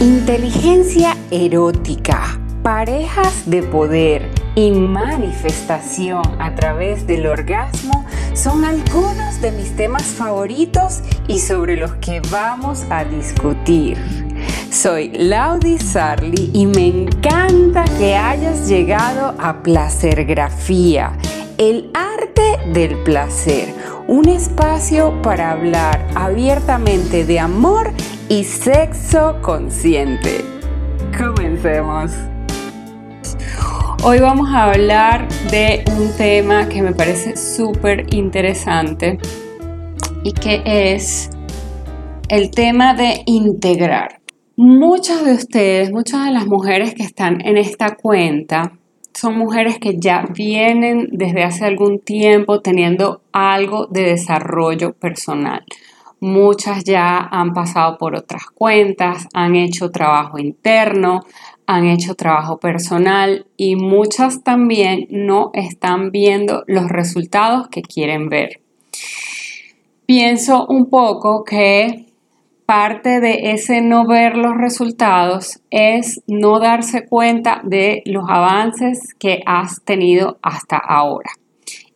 Inteligencia erótica, parejas de poder y manifestación a través del orgasmo son algunos de mis temas favoritos y sobre los que vamos a discutir. Soy Laudi Sarli y me encanta que hayas llegado a Placergrafía, el arte del placer, un espacio para hablar abiertamente de amor y sexo consciente. Comencemos. Hoy vamos a hablar de un tema que me parece súper interesante y que es el tema de integrar. Muchas de ustedes, muchas de las mujeres que están en esta cuenta, son mujeres que ya vienen desde hace algún tiempo teniendo algo de desarrollo personal. Muchas ya han pasado por otras cuentas, han hecho trabajo interno, han hecho trabajo personal y muchas también no están viendo los resultados que quieren ver. Pienso un poco que parte de ese no ver los resultados es no darse cuenta de los avances que has tenido hasta ahora.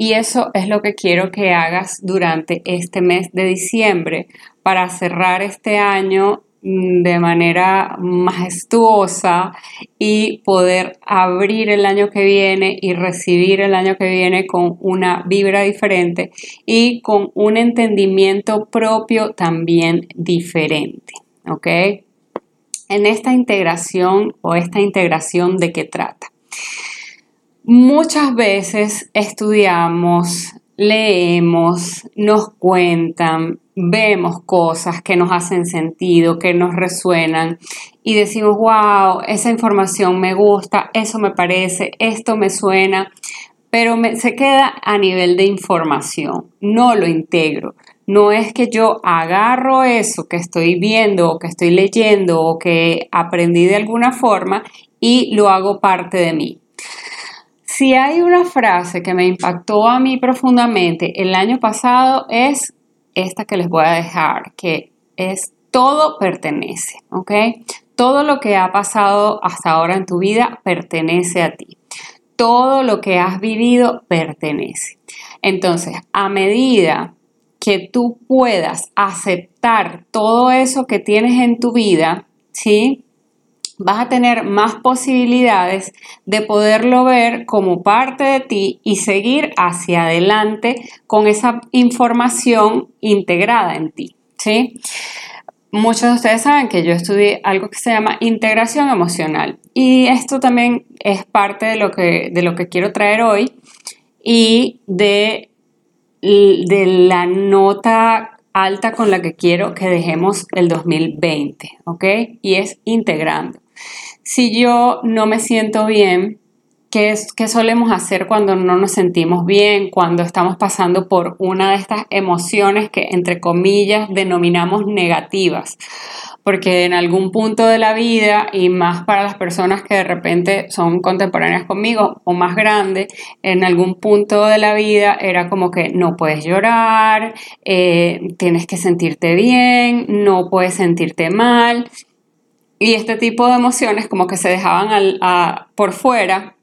Y eso es lo que quiero que hagas durante este mes de diciembre para cerrar este año Mm, de manera majestuosa y poder abrir el año que viene y recibir el año que viene con una vibra diferente y con un entendimiento propio también diferente. ¿Ok? En esta integración o esta integración de qué trata. Muchas veces estudiamos, leemos, nos cuentan, vemos cosas que nos hacen sentido, que nos resuenan y decimos, wow, esa información me gusta, eso me parece, esto me suena, pero se queda a nivel de información, no lo integro. No es que yo agarro eso que estoy viendo o que estoy leyendo o que aprendí de alguna forma y lo hago parte de mí. Si hay una frase que me impactó a mí profundamente el año pasado es esta que les voy a dejar, que es todo pertenece, ¿ok? Todo lo que ha pasado hasta ahora en tu vida pertenece a ti. Todo lo que has vivido pertenece. Entonces, a medida que tú puedas aceptar todo eso que tienes en tu vida, ¿sí? Vas a tener más posibilidades de poderlo ver como parte de ti y seguir hacia adelante con esa información integrada en ti. ¿sí? Muchos de ustedes saben que yo estudié algo que se llama integración emocional y esto también es parte de lo que, de lo que quiero traer hoy y de, de la nota alta con la que quiero que dejemos el 2020, ¿ok? Y es integrando si yo no me siento bien, ¿qué, es, ¿qué solemos hacer cuando no nos sentimos bien, cuando estamos pasando por una de estas emociones que, entre comillas, denominamos negativas? Porque en algún punto de la vida, y más para las personas que de repente son contemporáneas conmigo o más grandes, en algún punto de la vida era como que no puedes llorar, eh, tienes que sentirte bien, no puedes sentirte mal. Y este tipo de emociones como que se dejaban por fuera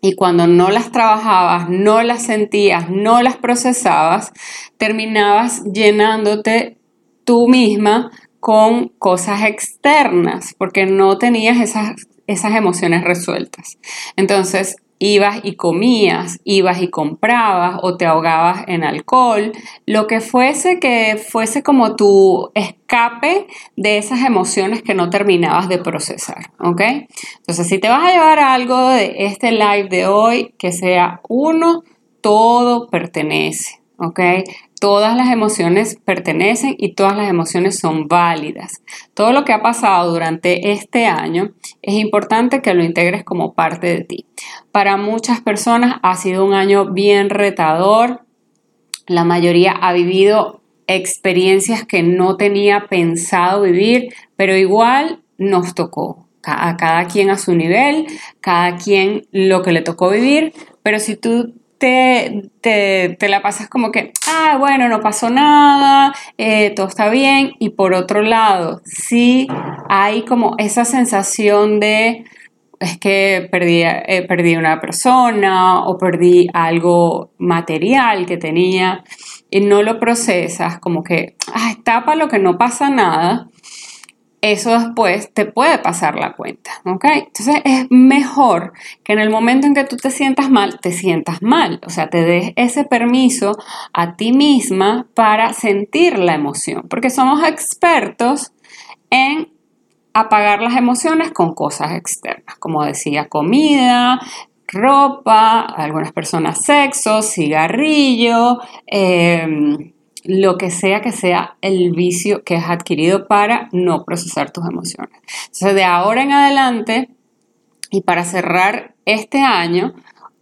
y cuando no las trabajabas, no las sentías, no las procesabas, terminabas llenándote tú misma con cosas externas porque no tenías esas, esas emociones resueltas. Entonces, ibas y comías, ibas y comprabas o te ahogabas en alcohol, lo que fuese que fuese como tu escape de esas emociones que no terminabas de procesar, ¿ok? Entonces, si te vas a llevar algo de este live de hoy, que sea uno, todo pertenece, ¿ok? Todas las emociones pertenecen y todas las emociones son válidas. Todo lo que ha pasado durante este año es importante que lo integres como parte de ti. Para muchas personas ha sido un año bien retador. La mayoría ha vivido experiencias que no tenía pensado vivir, pero igual nos tocó. A cada quien a su nivel, cada quien lo que le tocó vivir, pero si tú te, te, la pasas como que, ah, bueno, no pasó nada, eh, todo está bien. Y por otro lado, sí hay como esa sensación de, es que perdí, eh, perdí una persona o perdí algo material que tenía y no lo procesas, como que, ah, tapa lo que no pasa nada eso después te puede pasar la cuenta, ¿ok? Entonces es mejor que en el momento en que tú te sientas mal, te sientas mal, o sea, te des ese permiso a ti misma para sentir la emoción, porque somos expertos en apagar las emociones con cosas externas, como decía, comida, ropa, algunas personas sexo, cigarrillo, eh, lo que sea que sea el vicio que has adquirido para no procesar tus emociones. Entonces, de ahora en adelante, y para cerrar este año,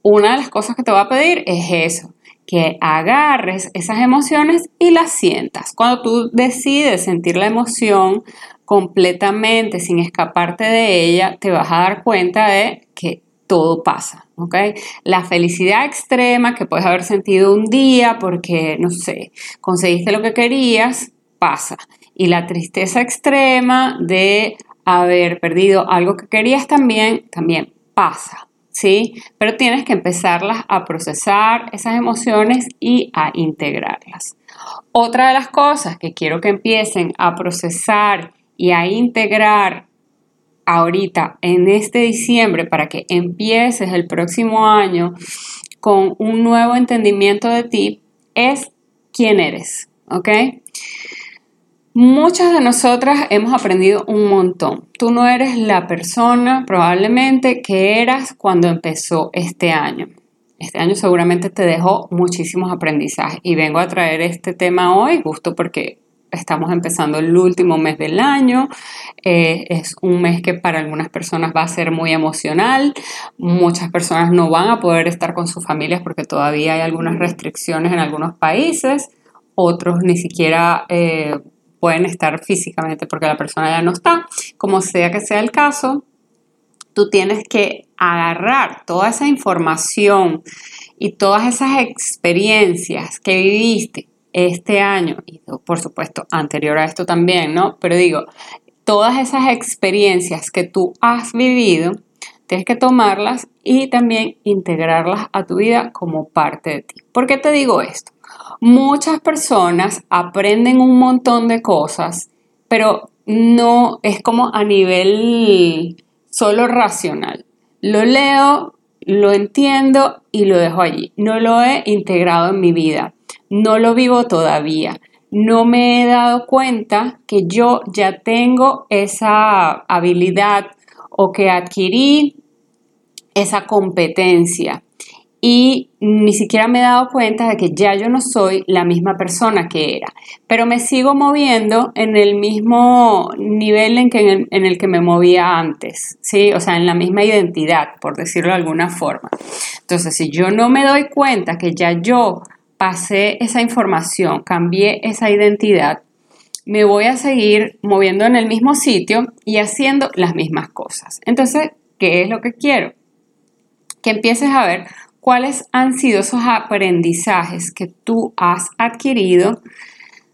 una de las cosas que te voy a pedir es eso, que agarres esas emociones y las sientas. Cuando tú decides sentir la emoción completamente sin escaparte de ella, te vas a dar cuenta de que todo pasa, ¿ok? La felicidad extrema que puedes haber sentido un día porque, no sé, conseguiste lo que querías, pasa. Y la tristeza extrema de haber perdido algo que querías también, también pasa, ¿sí? Pero tienes que empezarlas a procesar esas emociones y a integrarlas. Otra de las cosas que quiero que empiecen a procesar y a integrar ahorita en este diciembre para que empieces el próximo año con un nuevo entendimiento de ti es quién eres, ¿ok? Muchas de nosotras hemos aprendido un montón. Tú no eres la persona probablemente que eras cuando empezó este año. Este año seguramente te dejó muchísimos aprendizajes y vengo a traer este tema hoy justo porque estamos empezando el último mes del año. Eh, es un mes que para algunas personas va a ser muy emocional. Muchas personas no van a poder estar con sus familias porque todavía hay algunas restricciones en algunos países. Otros ni siquiera eh, pueden estar físicamente porque la persona ya no está. Como sea que sea el caso, tú tienes que agarrar toda esa información y todas esas experiencias que viviste este año, y por supuesto anterior a esto también, ¿no? Pero digo, todas esas experiencias que tú has vivido, tienes que tomarlas y también integrarlas a tu vida como parte de ti. ¿Por qué te digo esto? Muchas personas aprenden un montón de cosas, pero no es como a nivel solo racional. Lo leo, lo entiendo y lo dejo allí. No lo he integrado en mi vida no lo vivo todavía. No me he dado cuenta que yo ya tengo esa habilidad o que adquirí esa competencia y ni siquiera me he dado cuenta de que ya yo no soy la misma persona que era, pero me sigo moviendo en el mismo nivel en, el, que me movía antes, ¿sí? O sea, en la misma identidad, por decirlo de alguna forma. Entonces, si yo no me doy cuenta que ya yo pasé esa información, cambié esa identidad, me voy a seguir moviendo en el mismo sitio y haciendo las mismas cosas. Entonces, ¿qué es lo que quiero? Que empieces a ver cuáles han sido esos aprendizajes que tú has adquirido,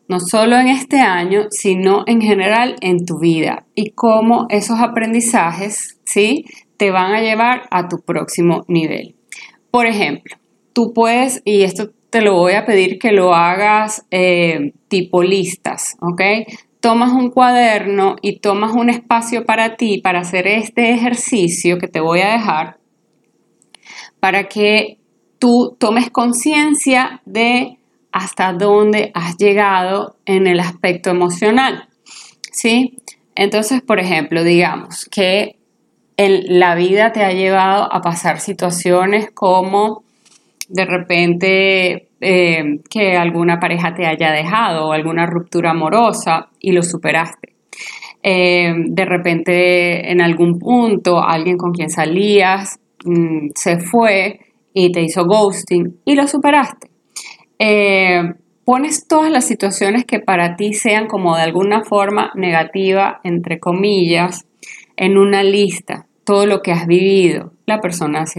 no solo en este año, sino en general en tu vida y cómo esos aprendizajes, ¿sí? Te van a llevar a tu próximo nivel. Por ejemplo, tú puedes, y esto te lo voy a pedir que lo hagas eh, tipo listas, ¿ok? Tomas un cuaderno y tomas un espacio para ti para hacer este ejercicio que te voy a dejar para que tú tomes conciencia de hasta dónde has llegado en el aspecto emocional, ¿sí? Entonces, por ejemplo, digamos que la vida te ha llevado a pasar situaciones como de repente eh, que alguna pareja te haya dejado alguna ruptura amorosa y lo superaste. Eh, de repente en algún punto alguien con quien salías mm, se fue y te hizo ghosting y lo superaste. Eh, pones todas las situaciones que para ti sean como de alguna forma negativa, entre comillas, en una lista, todo lo que has vivido, las personas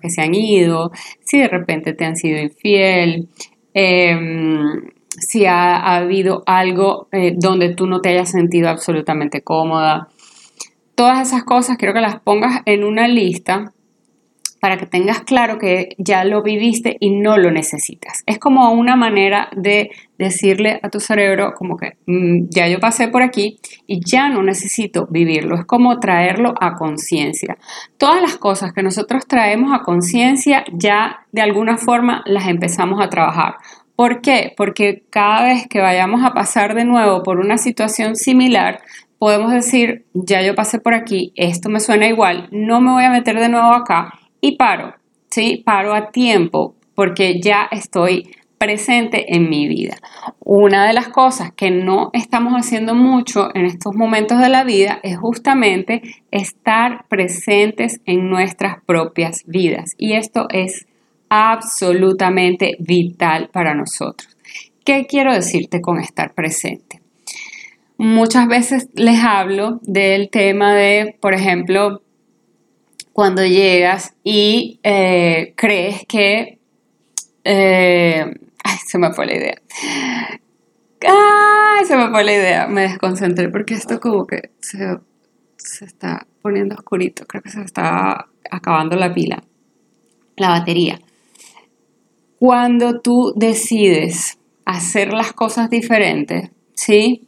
que se han ido, si de repente te han sido infiel, em, si ha, habido algo eh, donde tú no te hayas sentido absolutamente cómoda. Todas esas cosas quiero que las pongas en una lista para que tengas claro que ya lo viviste y no lo necesitas. Es como una manera de decirle a tu cerebro como que mm, ya yo pasé por aquí y ya no necesito vivirlo. Es como traerlo a conciencia. Todas las cosas que nosotros traemos a conciencia ya de alguna forma las empezamos a trabajar. ¿Por qué? Porque cada vez que vayamos a pasar de nuevo por una situación similar, podemos decir, ya yo pasé por aquí, esto me suena igual, no me voy a meter de nuevo acá y paro, ¿sí? Paro a tiempo porque ya estoy presente en mi vida. Una de las cosas que no estamos haciendo mucho en estos momentos de la vida es justamente estar presentes en nuestras propias vidas. Y esto es absolutamente vital para nosotros. ¿Qué quiero decirte con estar presente? Muchas veces les hablo del tema de, por ejemplo, cuando llegas y eh, crees que... Eh, ay, se me fue la idea. Ay, se me fue la idea. Me desconcentré porque esto como que se, se está poniendo oscurito. Creo que se está acabando la pila, la batería. Cuando tú decides hacer las cosas diferentes, ¿sí?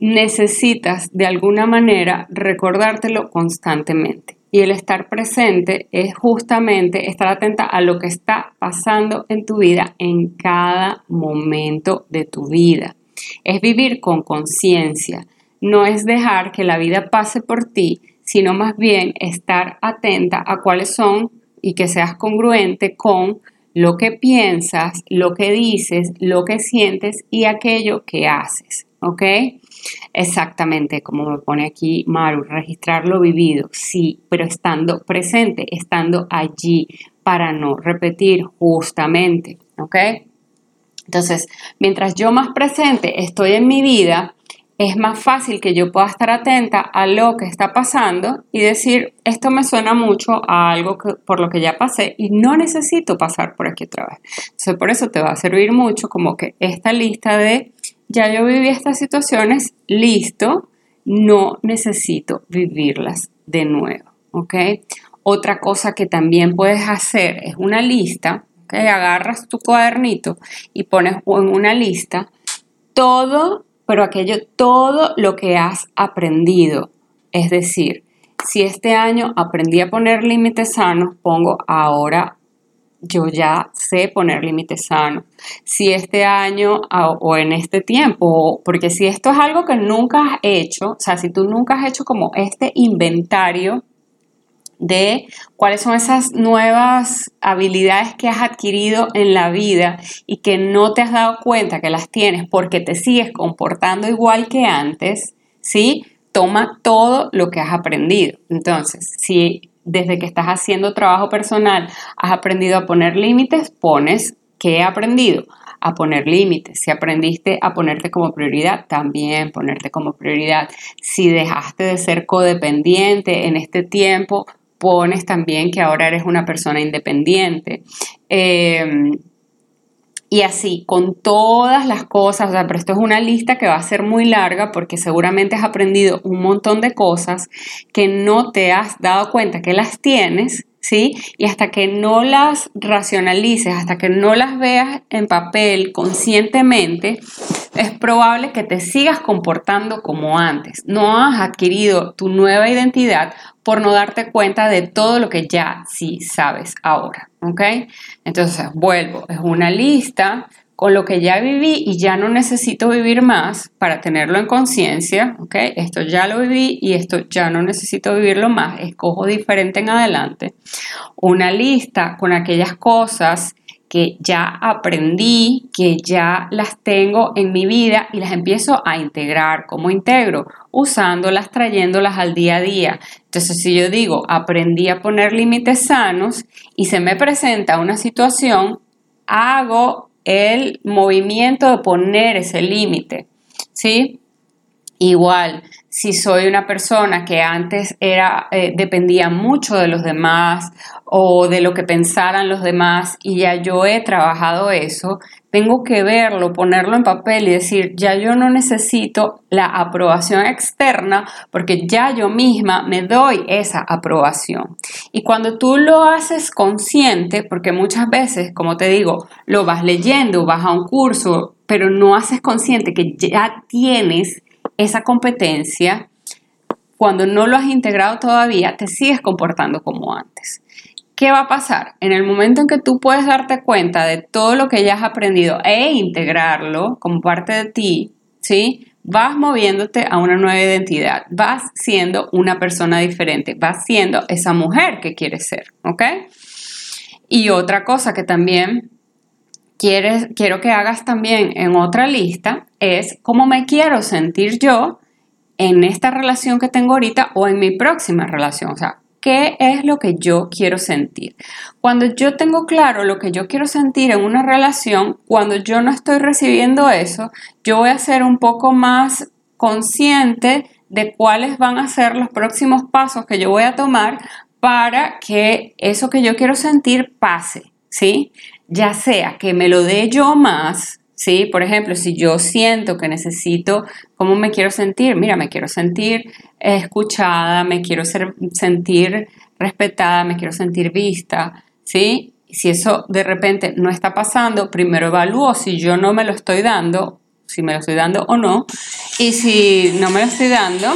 Necesitas de alguna manera recordártelo constantemente. Y el estar presente es justamente estar atenta a lo que está pasando en tu vida en cada momento de tu vida. Es vivir con conciencia. No es dejar que la vida pase por ti, sino más bien estar atenta a cuáles son y que seas congruente con lo que piensas, lo que dices, lo que sientes y aquello que haces. ¿Ok? Exactamente, como me pone aquí Maru, registrar lo vivido, sí, pero estando presente, estando allí para no repetir justamente. ¿Ok? Entonces, mientras yo más presente estoy en mi vida, es más fácil que yo pueda estar atenta a lo que está pasando y decir, esto me suena mucho a algo por lo que ya pasé y no necesito pasar por aquí otra vez. Entonces, por eso te va a servir mucho como que esta lista de, ya yo viví estas situaciones, listo, no necesito vivirlas de nuevo, ¿ok? Otra cosa que también puedes hacer es una lista, ¿ok? Agarras tu cuadernito y pones en una lista todo pero aquello, todo lo que has aprendido. Es decir, si este año aprendí a poner límites sanos, pongo ahora yo ya sé poner límites sanos. Si este año o en este tiempo, porque si esto es algo que nunca has hecho, o sea, si tú nunca has hecho como este inventario de cuáles son esas nuevas habilidades que has adquirido en la vida y que no te has dado cuenta que las tienes porque te sigues comportando igual que antes, ¿sí? Toma todo lo que has aprendido. Entonces, si desde que estás haciendo trabajo personal has aprendido a poner límites, pones ¿qué he aprendido? a poner límites. Si aprendiste a ponerte como prioridad, también ponerte como prioridad. Si dejaste de ser codependiente en este tiempo, pones también que ahora eres una persona independiente. Em, y así, con todas las cosas, o sea, pero esto es una lista que va a ser muy larga porque seguramente has aprendido un montón de cosas que no te has dado cuenta que las tienes, ¿sí? Y hasta que no las racionalices, hasta que no las veas en papel conscientemente, es probable que te sigas comportando como antes. No has adquirido tu nueva identidad por no darte cuenta de todo lo que ya sí sabes ahora, ¿ok? Entonces, vuelvo, es una lista con lo que ya viví y ya no necesito vivir más para tenerlo en conciencia, ¿ok? Esto ya lo viví y esto ya no necesito vivirlo más, escojo diferente en adelante. Una lista con aquellas cosas que ya aprendí, que ya las tengo en mi vida y las empiezo a integrar. ¿Cómo integro? Usándolas, trayéndolas al día a día. Entonces, si yo digo, aprendí a poner límites sanos y se me presenta una situación, hago el movimiento de poner ese límite. ¿Sí? Igual, si soy una persona que antes era, eh, dependía mucho de los demás o de lo que pensaran los demás y ya yo he trabajado eso, tengo que verlo, ponerlo en papel y decir, ya yo no necesito la aprobación externa porque ya yo misma me doy esa aprobación. Y cuando tú lo haces consciente, porque muchas veces, como te digo, lo vas leyendo, vas a un curso, pero no haces consciente que ya tienes esa competencia, cuando no lo has integrado todavía, te sigues comportando como antes. ¿Qué va a pasar? En el momento en que tú puedes darte cuenta de todo lo que ya has aprendido e integrarlo como parte de ti, ¿sí? Vas moviéndote a una nueva identidad, vas siendo una persona diferente, vas siendo esa mujer que quieres ser, ¿ok? Y otra cosa que también quiero que hagas también en otra lista es cómo me quiero sentir yo en esta relación que tengo ahorita o en mi próxima relación. O sea, ¿qué es lo que yo quiero sentir? Cuando yo tengo claro lo que yo quiero sentir en una relación, cuando yo no estoy recibiendo eso, yo voy a ser un poco más consciente de cuáles van a ser los próximos pasos que yo voy a tomar para que eso que yo quiero sentir pase, ¿sí? Ya sea que me lo dé yo más, ¿sí? Por ejemplo, si yo siento que necesito, ¿cómo me quiero sentir? Mira, me quiero sentir escuchada, me quiero sentir respetada, me quiero sentir vista, ¿sí? Si eso de repente no está pasando, primero evalúo si yo no me lo estoy dando, si me lo estoy dando o no, y si no me lo estoy dando,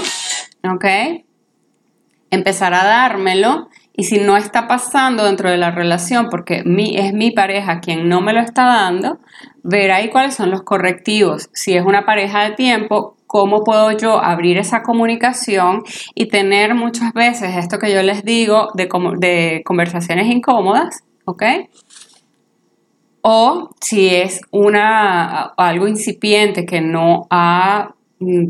¿ok? Empezar a dármelo y si no está pasando dentro de la relación, porque mi, es mi pareja quien no me lo está dando, ver ahí cuáles son los correctivos. Si es una pareja de tiempo, cómo puedo yo abrir esa comunicación y tener muchas veces esto que yo les digo de, de conversaciones incómodas, ¿ok? O si es una, algo incipiente que no ha,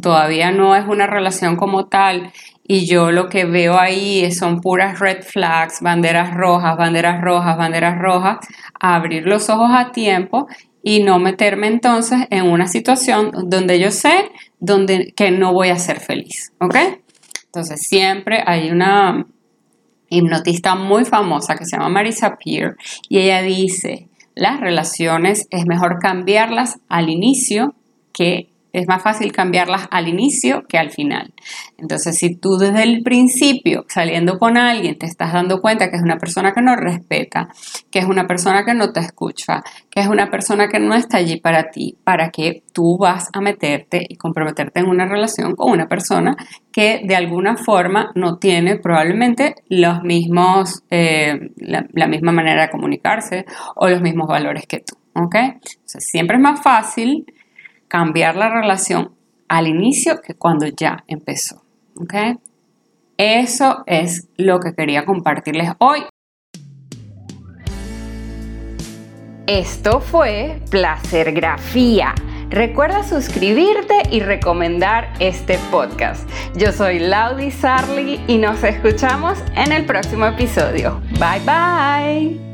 todavía no es una relación como tal y yo lo que veo ahí son puras red flags, banderas rojas, banderas rojas, banderas rojas, abrir los ojos a tiempo y no meterme entonces en una situación donde yo sé donde, que no voy a ser feliz, ¿ok? Entonces siempre hay una hipnotista muy famosa que se llama Marisa Peer y ella dice, las relaciones es mejor cambiarlas al inicio que es más fácil cambiarlas al inicio que al final. Entonces, si tú desde el principio, saliendo con alguien, te estás dando cuenta que es una persona que no respeta, que es una persona que no te escucha, que es una persona que no está allí para ti, para que tú vas a meterte y comprometerte en una relación con una persona que de alguna forma no tiene probablemente los mismos, eh, la, misma manera de comunicarse o los mismos valores que tú. ¿Ok? Siempre es más fácil cambiar la relación al inicio que cuando ya empezó. Eso es lo que quería compartirles hoy. Esto fue Placergrafía. Recuerda suscribirte y recomendar este podcast. Yo soy Laudi Sarli y nos escuchamos en el próximo episodio. Bye bye.